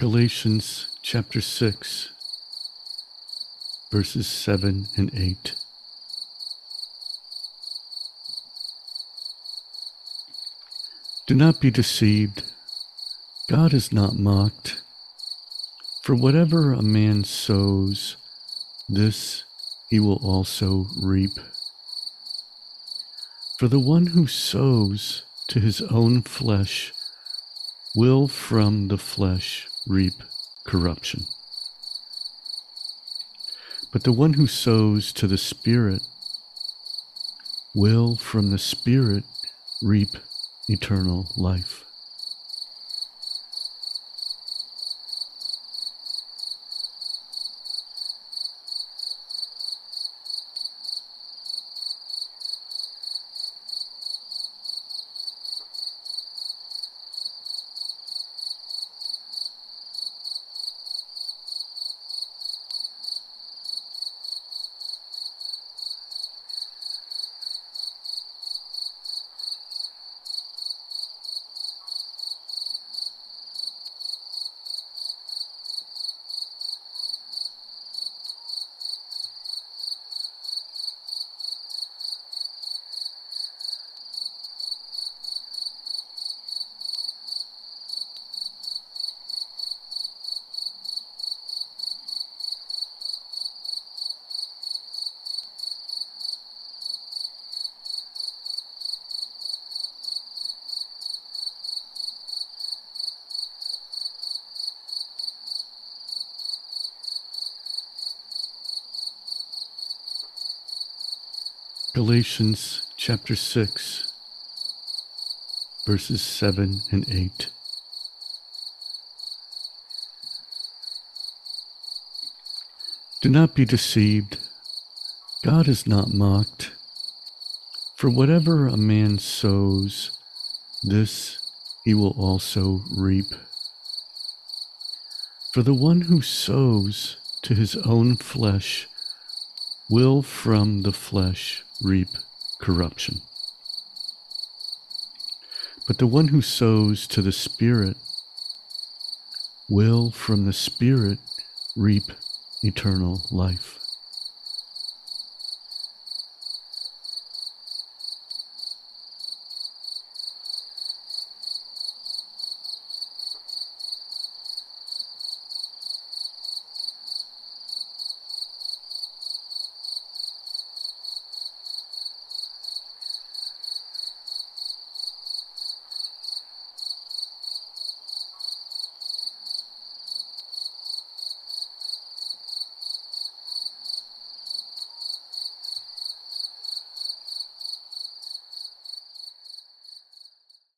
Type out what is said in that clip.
Galatians chapter 6, verses 7 and 8. Do not be deceived. God is not mocked. For whatever a man sows, this he will also reap. For the one who sows to his own flesh will from the flesh reap corruption. But the one who sows to the Spirit will from the Spirit reap eternal life. Galatians chapter 6, verses 7 and 8. Do not be deceived. God is not mocked. For whatever a man sows, this he will also reap. For the one who sows to his own flesh will from the flesh reap corruption. But the one who sows to the Spirit will from the Spirit reap eternal life.